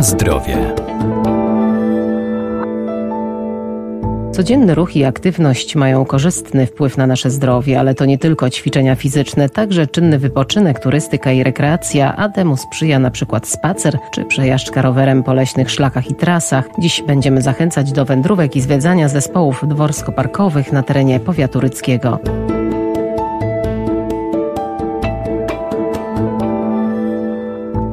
Na zdrowie. Codzienny ruch i aktywność mają korzystny wpływ na nasze zdrowie, ale to nie tylko ćwiczenia fizyczne, także czynny wypoczynek, turystyka i rekreacja, a temu sprzyja na przykład spacer czy przejażdżka rowerem po leśnych szlakach i trasach. Dziś będziemy zachęcać do wędrówek i zwiedzania zespołów dworsko-parkowych na terenie powiatu ryckiego.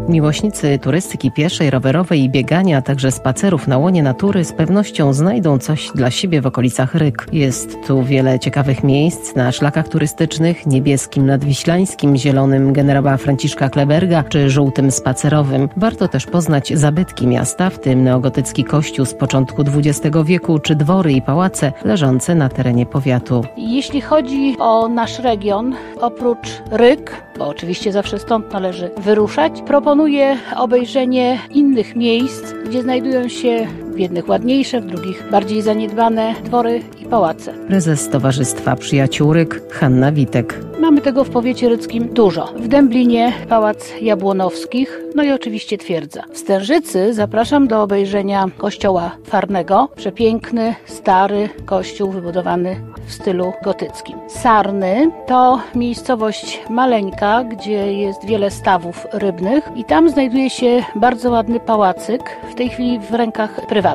Miłośnicy turystyki pieszej, rowerowej i biegania, a także spacerów na łonie natury z pewnością znajdą coś dla siebie w okolicach Ryk. Jest tu wiele ciekawych miejsc na szlakach turystycznych, niebieskim nadwiślańskim, zielonym generała Franciszka Kleberga czy żółtym spacerowym. Warto też poznać zabytki miasta, w tym neogotycki kościół z początku XX wieku czy dwory i pałace leżące na terenie powiatu. Jeśli chodzi o nasz region, oprócz Ryk, bo oczywiście zawsze stąd należy wyruszać, proponuję obejrzenie innych miejsc, gdzie znajdują się w jednych ładniejsze, w drugich bardziej zaniedbane dwory i pałace. Prezes Towarzystwa Przyjaciół Ryk, Hanna Witek. Mamy tego w powiecie ryckim dużo. W Dęblinie Pałac Jabłonowskich, no i oczywiście twierdza. W Stężycy zapraszam do obejrzenia kościoła Farnego. Przepiękny, stary kościół wybudowany w stylu gotyckim. Sarny to miejscowość maleńka, gdzie jest wiele stawów rybnych i tam znajduje się bardzo ładny pałacyk, w tej chwili w rękach prywatnych.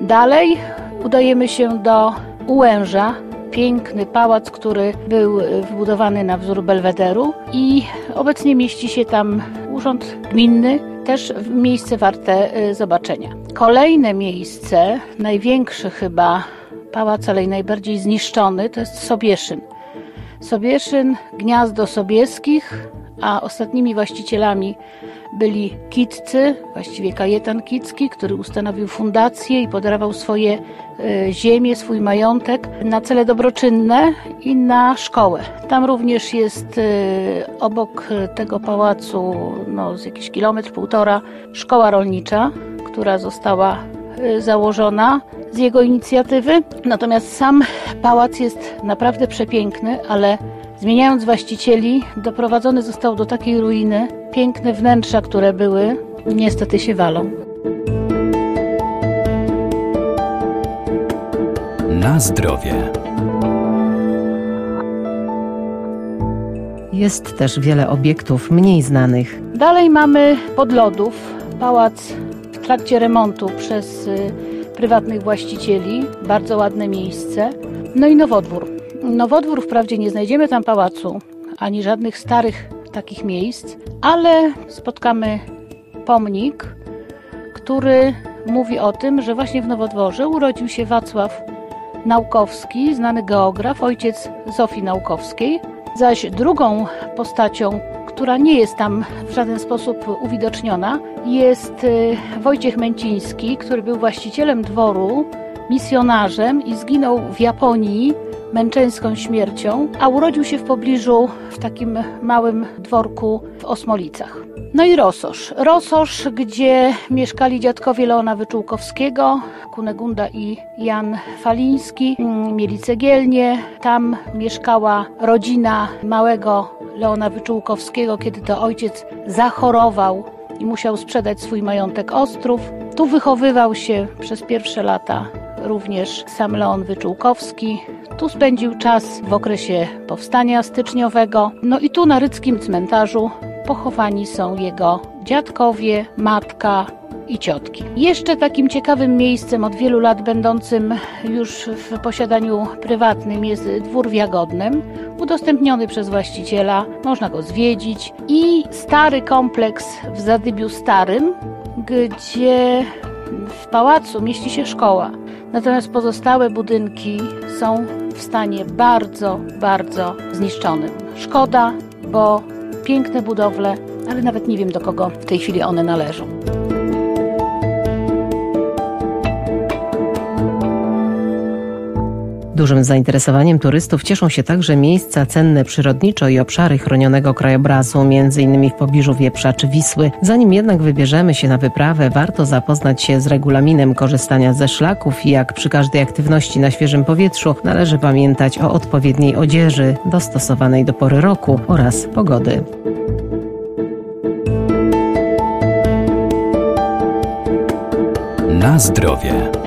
Dalej udajemy się do Ułęża, piękny pałac, który był wybudowany na wzór Belwederu i obecnie mieści się tam urząd gminny, też miejsce warte y, zobaczenia. Kolejne miejsce, największy chyba pałac, ale i najbardziej zniszczony, to jest Sobieszyn. Sobieszyn, gniazdo Sobieskich, a ostatnimi właścicielami byli Kitcy, właściwie Kajetan Kicki, który ustanowił fundację i podarował swoje e, ziemię, swój majątek na cele dobroczynne i na szkołę. Tam również jest e, obok tego pałacu, no, z jakiś kilometr, półtora, szkoła rolnicza, która została e, założona z jego inicjatywy. Natomiast sam pałac jest naprawdę przepiękny, ale Zmieniając właścicieli, doprowadzony został do takiej ruiny. Piękne wnętrza, które były, niestety się walą. Na zdrowie. Jest też wiele obiektów mniej znanych. Dalej mamy podlodów, pałac w trakcie remontu przez y, prywatnych właścicieli, bardzo ładne miejsce. No i nowodwór. Nowodwór wprawdzie nie znajdziemy tam pałacu, ani żadnych starych takich miejsc, ale spotkamy pomnik, który mówi o tym, że właśnie w Nowodworze urodził się Wacław Naukowski, znany geograf, ojciec Zofii Naukowskiej, zaś drugą postacią, która nie jest tam w żaden sposób uwidoczniona, jest y, Wojciech Męciński, który był właścicielem dworu, misjonarzem i zginął w Japonii męczeńską śmiercią, a urodził się w pobliżu w takim małym dworku w Osmolicach. No i Rososz. Rososz, gdzie mieszkali dziadkowie Leona Wyczółkowskiego, Kunegunda i Jan Faliński, mm, mieli cegielnię. Tam mieszkała rodzina małego Leona Wyczółkowskiego, kiedy to ojciec zachorował i musiał sprzedać swój majątek Ostrów. Tu wychowywał się przez pierwsze lata również sam Leon Wyczółkowski. Tu spędził czas w okresie powstania styczniowego. No i tu na ryckim cmentarzu pochowani są jego dziadkowie, matka, i ciotki. Jeszcze takim ciekawym miejscem od wielu lat będącym już w posiadaniu prywatnym jest dwór w Jagodnem, udostępniony przez właściciela, można go zwiedzić i stary kompleks w Zadybiu Starym, gdzie w pałacu mieści się szkoła. Natomiast pozostałe budynki są w stanie bardzo, bardzo zniszczonym. Szkoda, bo piękne budowle, ale nawet nie wiem do kogo w tej chwili one należą. Dużym zainteresowaniem turystów cieszą się także miejsca cenne przyrodniczo i obszary chronionego krajobrazu, m.in. w pobliżu Wieprza czy Wisły. Zanim jednak wybierzemy się na wyprawę, warto zapoznać się z regulaminem korzystania ze szlaków i jak przy każdej aktywności na świeżym powietrzu należy pamiętać o odpowiedniej odzieży dostosowanej do pory roku oraz pogody. Na zdrowie.